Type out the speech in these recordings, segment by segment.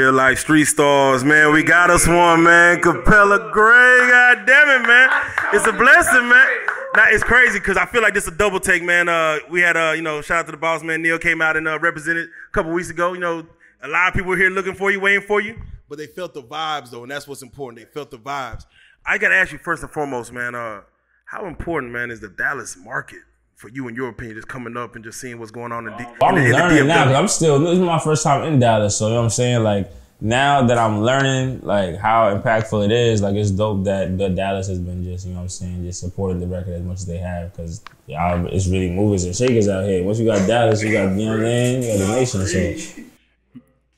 Real life street stars, man. We got us one, man. Capella Grey, god damn it, man. It's a blessing, man. Now it's crazy because I feel like this is a double take, man. Uh, we had uh, you know, shout out to the boss man. Neil came out and uh, represented a couple weeks ago. You know, a lot of people were here looking for you, waiting for you, but they felt the vibes though, and that's what's important. They felt the vibes. I gotta ask you first and foremost, man. Uh, how important, man, is the Dallas market for you, in your opinion, just coming up and just seeing what's going on in, D- I'm in, the- in the learning now DFW? because I'm still. This is my first time in Dallas, so you know what I'm saying. Like now that I'm learning, like how impactful it is. Like it's dope that the Dallas has been just, you know what I'm saying, just supporting the record as much as they have because y'all, it's really movers and shakers out here. Once you got Dallas, you got you know what you got the nation. So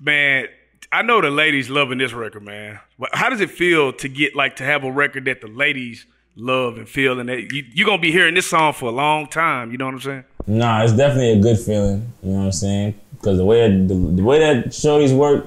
Man, I know the ladies loving this record, man. But how does it feel to get like to have a record that the ladies love and feeling that you, you're gonna be hearing this song for a long time? You know what I'm saying? Nah, it's definitely a good feeling. You know what I'm saying? Because the way that, the, the way that shorties work,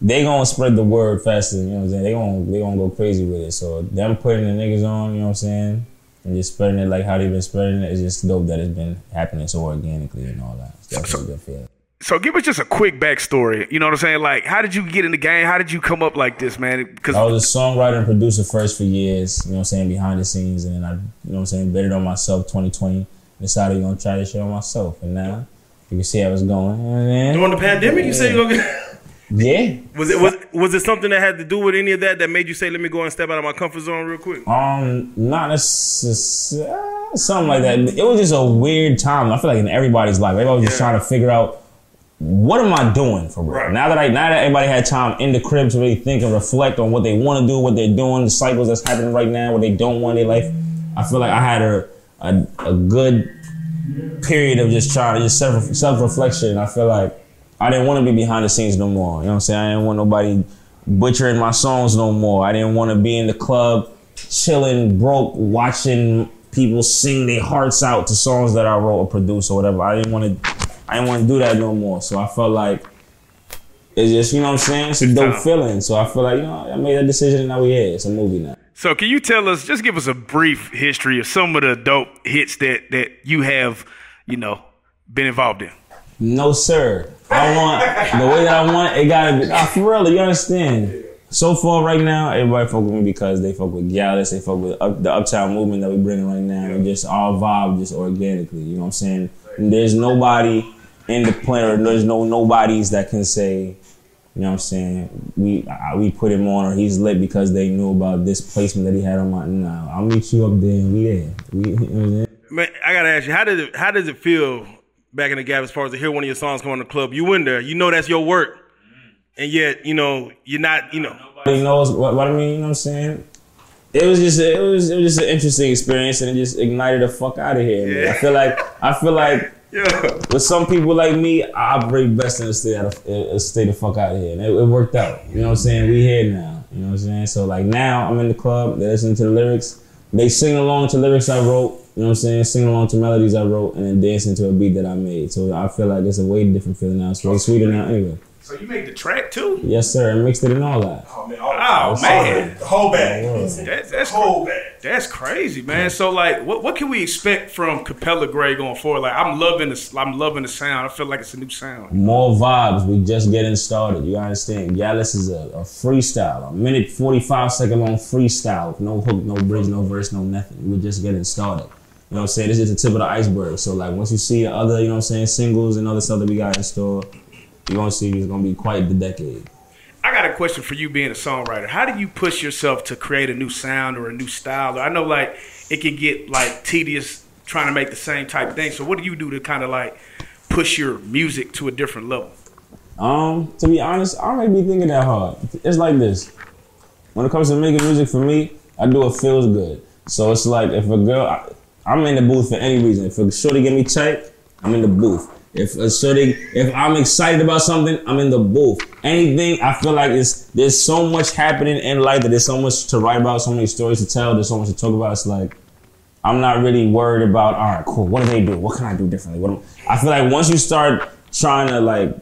they gonna spread the word faster. You know what I'm saying? They gonna they gonna go crazy with it. So them putting the niggas on, you know what I'm saying, and just spreading it like how they've been spreading it, it is just dope that it's been happening so organically and all that. It's definitely a good feeling. So give us just a quick backstory. You know what I'm saying? Like, how did you get in the game? How did you come up like this, man? Because I was a songwriter and producer first for years, you know what I'm saying, behind the scenes, and then I, you know what I'm saying, betted on myself 2020, decided gonna try this shit on myself, and now you can see how it's going. You know what I'm saying? During the pandemic, you said you're gonna get. Yeah. Was it was was it something that had to do with any of that that made you say, "Let me go and step out of my comfort zone real quick"? Um, not necessarily, uh, something like that. It was just a weird time. I feel like in everybody's life, everybody was just Yeah. trying to figure out what am I doing for real. Right. Now that I, now that everybody had time in the crib to really think and reflect on what they want to do, what they're doing, the cycles that's happening right now, what they don't want in their life. I feel like I had a a, a good period of just trying to just self self reflection. I feel like I didn't want to be behind the scenes no more. You know what I'm saying? I didn't want nobody butchering my songs no more. I didn't want to be in the club chilling, broke, watching people sing their hearts out to songs that I wrote or produced or whatever. I didn't want to. I didn't want to do that no more. So I felt like it's just you know what I'm saying. It's a dope feeling. So I feel like you know I made that decision and now we here. It's a movie now. So can you tell us, just give us a brief history of some of the dope hits that that you have, you know, been involved in? No, sir. I want the way that I want. It gotta be nah, for real. You understand? So far, right now, everybody fuck with me because they fuck with Gyalis. They fuck with up, the Uptown movement that we bringing right now, and just all vibe just organically. You know what I'm saying? There's nobody in the planet. There's no nobodies that can say, you know what I'm saying? We I, we put him on or he's lit because they knew about this placement that he had on my. No, I'll meet you up there and we there. We, you know? Man, I gotta ask you, how did it how does it feel back in the gap as far as to hear one of your songs come on the club? You in there, you know that's your work, and yet you know you're not, you know. Nobody knows what, what I mean. You know what I'm saying? It was just it was it was just an interesting experience, and it just ignited the fuck out of here. Yeah. I feel like I feel like Yeah. with some people like me, I operate best in a stay out of stay the fuck out of here, and it, it worked out. You know what I'm saying? We here now. You know what I'm saying? So like now I'm in the club, they listen to the lyrics, they sing along to lyrics I wrote. You know what I'm saying? Sing along to melodies I wrote, and then dancing to a beat that I made. So I feel like it's a way different feeling now. It's way sweeter now. Anyway, So you made the track too? yes sir, and mixed it and all that. Oh man, all, Oh man, the whole bag. that's that's whole bag. That's crazy, man. So like, what what can we expect from Capella Grey going forward? Like, I'm loving this. I'm loving the sound. I feel like it's a new sound. More vibes. We just getting started. You understand? Gyalis is a, a freestyle, a minute 45 second long freestyle. No hook, no bridge, no verse, no nothing. We're just getting started. You know what I'm saying? This is the tip of the iceberg. So like once you see other, you know what I'm saying, singles and other stuff that we got in store, you're gonna see it's gonna be quite the decade. I got a question for you, being a songwriter. How do you push yourself to create a new sound or a new style? I know like it can get like tedious trying to make the same type of thing. So what do you do to kind of like push your music to a different level? Um, to be honest, I don't really be thinking that hard. It's like this. When it comes to making music for me, I do what feels good. So it's like if a girl, I, I'm in the booth for any reason. If a shorty get me tight, I'm in the booth. If shorty, if I'm excited about something, I'm in the booth. Anything, I feel like it's there's so much happening in life that there's so much to write about, so many stories to tell, there's so much to talk about. It's like I'm not really worried about. All right, cool. What do they do? What can I do differently? What I feel like once you start trying to like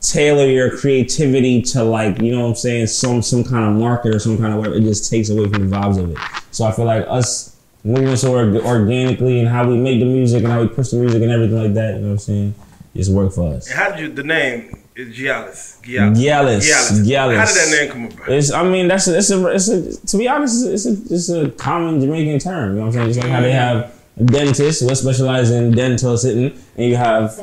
tailor your creativity to like you know what I'm saying some some kind of market or some kind of whatever, it just takes away from the vibes of it. So I feel like us moving so org- organically and how we make the music and how we push the music and everything like that, you know what I'm saying, just work for us. How did you the name is Gyalis. Gyalis. Gyalis. Gyalis. How did that name come about? It's, I mean, that's a, it's a, it's a, to be honest, it's a, it's a common Jamaican term. You know what I'm saying? Just like how they have dentists, we specialize in dental sitting, and you have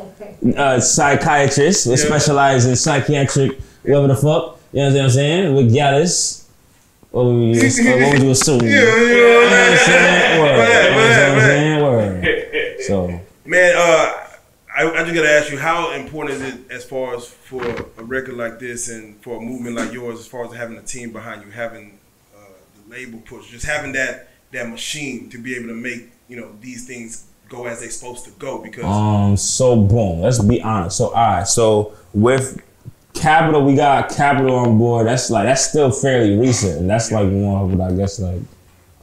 uh, psychiatrists, we Yeah. specialize in psychiatric, whatever the fuck. You know what I'm saying? With Gyalis. What would you, what would you assume? Yeah, You know what I'm saying? Word. Go ahead, You go know ahead, what go I'm saying? Word. So. Man, uh, I, I just gotta ask you, how important is it as far as for a record like this and for a movement like yours, as far as having a team behind you, having uh, the label push, just having that that machine to be able to make you know these things go as they're supposed to go? Because Um. So boom. Let's be honest. So all right. So with Capitol, we got Capitol on board. That's like that's still fairly recent, and that's like more of what I guess like,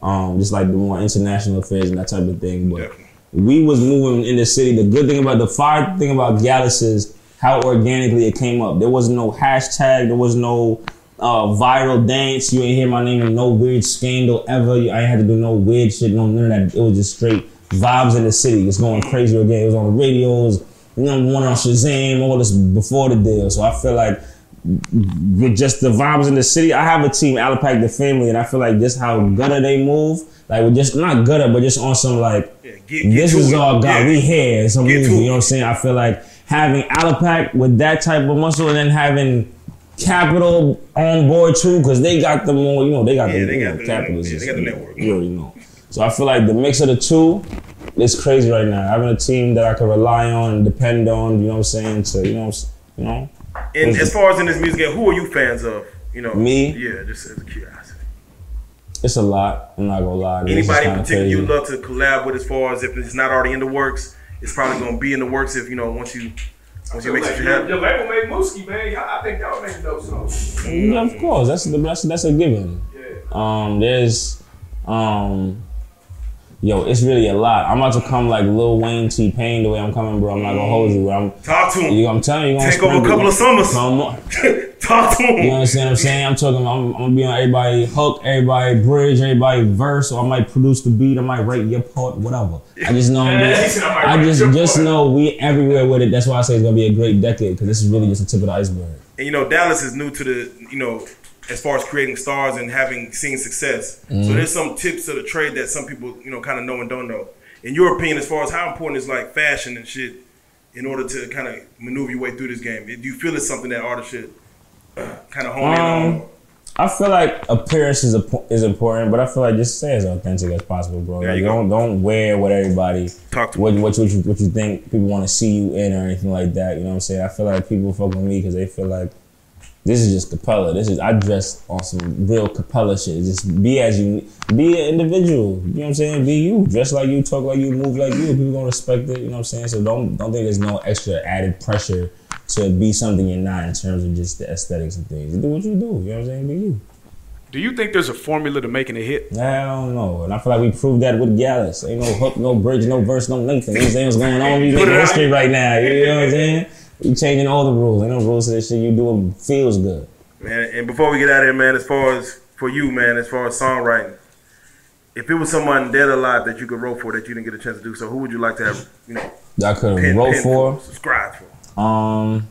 um, just like the more international affairs and that type of thing. But Definitely. we was moving in the city. The good thing about the fire thing about Gyalis is how organically it came up. There was no hashtag. There was no uh, viral dance. You ain't hear my name in no weird scandal ever. I ain't had to do no weird shit. No none of that. It was just straight vibes in the city. It's going crazy again. It was on the radios. You know, one on Shazam. All this before the deal. So I feel like with just the vibes in the city. I have a team, Allepac the family, and I feel like just how gutter they move. Like we're just not gutter, but just on some like yeah, get, get this is it. all God. Yeah. We here. Some. You know what I'm saying? I feel like having Allepac with that type of muscle and then having Capitol on board too, because they got the more, you know, they got Yeah, the, they got know, the- Capitol yeah, they got the network. You already know. So I feel like the mix of the two is crazy right now. Having a team that I can rely on and depend on, you know what I'm saying? So you know, you know. And as far as in this music, game, who are you fans of? You know, Me? Yeah, just as a curiosity. It's a lot. I'm not gonna lie. Anybody in particular you'd love to collab with? As far as if it's not already in the works, it's probably gonna be in the works. If you know, once you once you Your, make sure you your, have. your label made Mooski, man. I I think y'all make a dope song. Yeah, of course. That's the that's that's a given. Yeah. Um, there's, um, yo, it's really a lot. I'm about to come like Lil Wayne, T Pain, the way I'm coming, bro. I'm not gonna hold you. Bro. I'm, Talk to him. you, I'm telling you, you gonna Take over a couple of summers. Come on. Talk to him. You understand what I'm saying? I'm talking. I'm, I'm gonna be on everybody hook, everybody bridge, everybody verse. Or I might produce the beat. I might write your part, whatever. I just know. I'm Yeah, he I I just just part. know we everywhere with it. That's why I say it's gonna be a great decade because this is really just the tip of the iceberg. And you know, Dallas is new to the, you know, as far as creating stars and having seen success. Mm-hmm. So there's some tips of the trade that some people, you know, kind of know and don't know. In your opinion, as far as how important is like fashion and shit in order to kind of maneuver your way through this game? Do you feel it's something that artists should kind of hone in Um, on? I feel like appearance is a, is important, but I feel like just stay as authentic as possible, bro. There Like don't don't wear what everybody Talk to what what what you, what you think people want to see you in or anything like that. You know what I'm saying? I feel like people fuck with me because they feel like this is just Capella. This is I dress on some real Capella shit. Just be as you be an individual. You know what I'm saying? Be you. Dress like you, talk like you, move like you. People gonna respect it. You know what I'm saying? So don't don't think there's no extra added pressure to be something you're not in terms of just the aesthetics and things. Do what you do. You know what I'm saying? Be you. Do you think there's a formula to making a hit? I don't know. And I feel like we proved that with Gyalis. Ain't no hook, no bridge, no verse, no nothing. You know what I'm saying? What's going on? We making history right now. You know what I'm saying? We changing all the rules. Ain't no rules to this shit. You do what feels good. Man, and before we get out of here, man, as far as for you, man, as far as songwriting, if it was someone dead or alive that you could wrote for that you didn't get a chance to do so, who would you like to have, you know, That I could have wrote pen for. subscribe for? Um,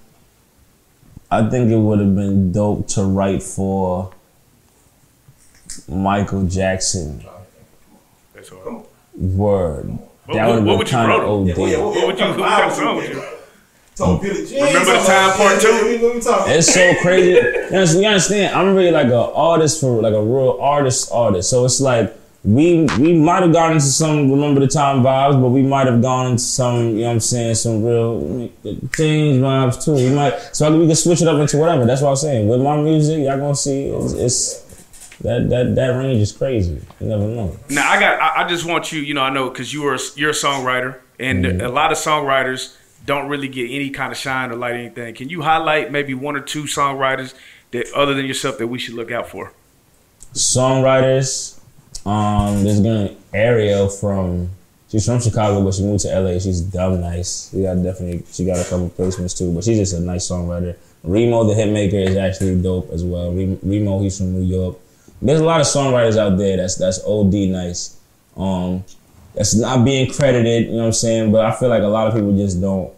I think it would have been dope to write for Michael Jackson. That's all. Word. What- That what- would what have would been you kind of wrote? OD. What would you? What kind of song would you? Remember the time part two? It's so crazy. You understand- you understand? I'm really like a artist for like a real artist artist. So it's like we we might have gone into some remember the time vibes, but we might have gone into some, you know what I'm saying, some real change vibes too. We might so we can switch it up into whatever. That's what I'm saying. With my music, y'all gonna see it's, it's that that that range is crazy. You never know. Now I got. I, I just want you. You know, I know because you are you're a songwriter, and Mm-hmm. a lot of songwriters don't really get any kind of shine or light or anything. Can you highlight maybe one or two songwriters that, other than yourself, that we should look out for? songwriters. Um, there's gonna Ariel from she's from Chicago, but she moved to LA. She's dumb nice. We got definitely she got a couple placements too, but she's just a nice songwriter. Remo the hitmaker is actually dope as well. Remo he's from New York. There's a lot of songwriters out there that's that's OD nice. Um, that's not being credited, you know what I'm saying? But I feel like a lot of people just don't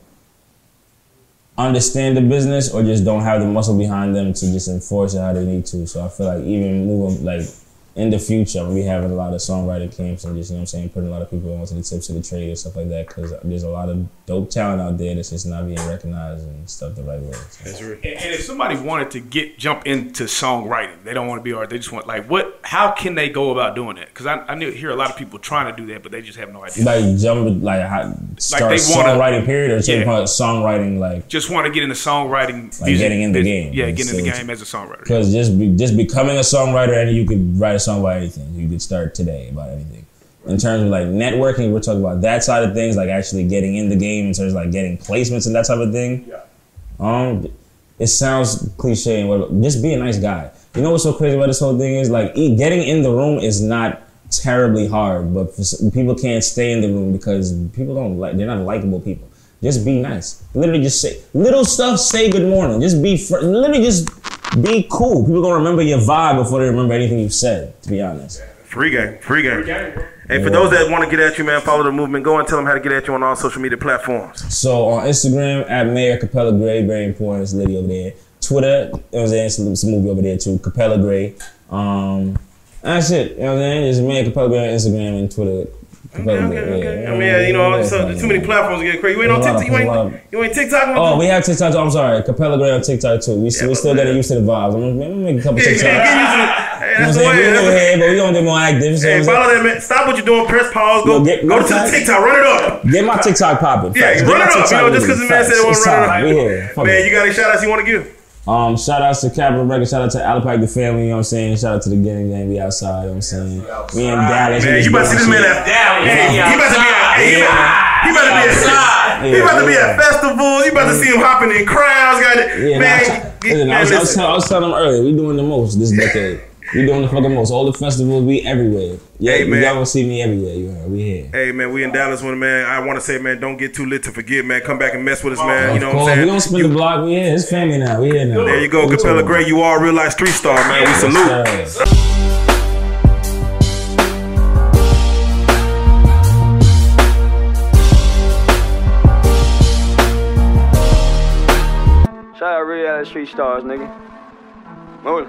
understand the business or just don't have the muscle behind them to just enforce it how they need to. So I feel like even moving like in the future, be having a lot of songwriter camps and just you know what I'm saying, putting a lot of people onto the tips of the trade and stuff like that because there's a lot of dope talent out there that's just not being recognized and stuff the right way. So. That's real. And, and if somebody wanted to get jump into songwriting, they don't want to be art. They just want like what? How can they go about doing that? Because I, I knew, hear a lot of people trying to do that, but they just have no idea. Like jump like how, start wanna- songwriting period or Yeah. songwriting like just want to get into songwriting, Like getting in the game. Yeah, Like, getting in the game as a songwriter. Because just be, just becoming a songwriter and you could write song about anything. You could start today about anything. In terms of like networking, we're talking about that side of things, like actually getting in the game in terms of like getting placements and that type of thing. Yeah. Um, it sounds cliche and whatever. Just be a nice guy. You know what's so crazy about this whole thing is like getting in the room is not terribly hard, but for, people can't stay in the room because people don't like they're not likable people. Just be nice. Literally, just say little stuff. Say good morning. Just be fr- literally just be cool. People gonna remember your vibe before they remember anything you said. To be honest. Free game. Free game. Free game Hey, for those that want to get at you, man, follow the movement. Go and tell them how to get at you on all social media platforms. So on Instagram at Mayor Capella Grey, very important. It's Liddy over there. Twitter, you know what I'm saying? It's a, it's a movie over there too. Capella Grey. Um, that's it. You know what I'm saying? It's Mayor Capella Grey on Instagram and Twitter. Okay, okay. yeah. I mean, yeah, you know, Yeah, so too many platforms get crazy. You ain't on A lot of- TikTok. You ain't, you ain't TikTok. Oh, we have TikTok. I'm sorry, Capella Grey on TikTok too. We, Yeah, we still getting used to the vibes. I'm gonna, I'm gonna make a couple TikToks. yeah, get used to it. Hey, You know the way. We That's over the- here, but we gonna get more active. So Hey, follow that man. Stop what you're doing. Press pause. Go, get- go to the TikTok. Run it up. Get my TikTok popping. Yeah, run it up. You know, just because the man said want to run it up. We here. Fuck Man, you got any shout outs you want to give? Um, shout outs to Capitol Records, shout out to Allepac the family, you know what I'm saying? Shout out to the gang gang, we outside, you know what I'm saying? We in Dallas. Man, you about to see this man at Dallas. Hey, he about to be at. He about- to be at. He about to be at festivals. You about to see him hopping in crowds. Got it. Yeah, man, I, get- listen, I, man, was, I, was listen. telling, I was telling them earlier, we doing the most this decade. We doing the fucking most. All the festivals, we everywhere. Yeah, Hey, man. y'all gonna see me everywhere, you heard? We here. Hey man, we in Dallas with man. I want to say, man, don't get too lit to forget, man. Come back and mess with us, man. You know of what I'm saying? we saying? gonna spin the block, we here. It's family now, we here now. There you go, we Capella Grey. You are a real life street star, man. We salute. Yes. Shout out real out street stars, nigga. Hold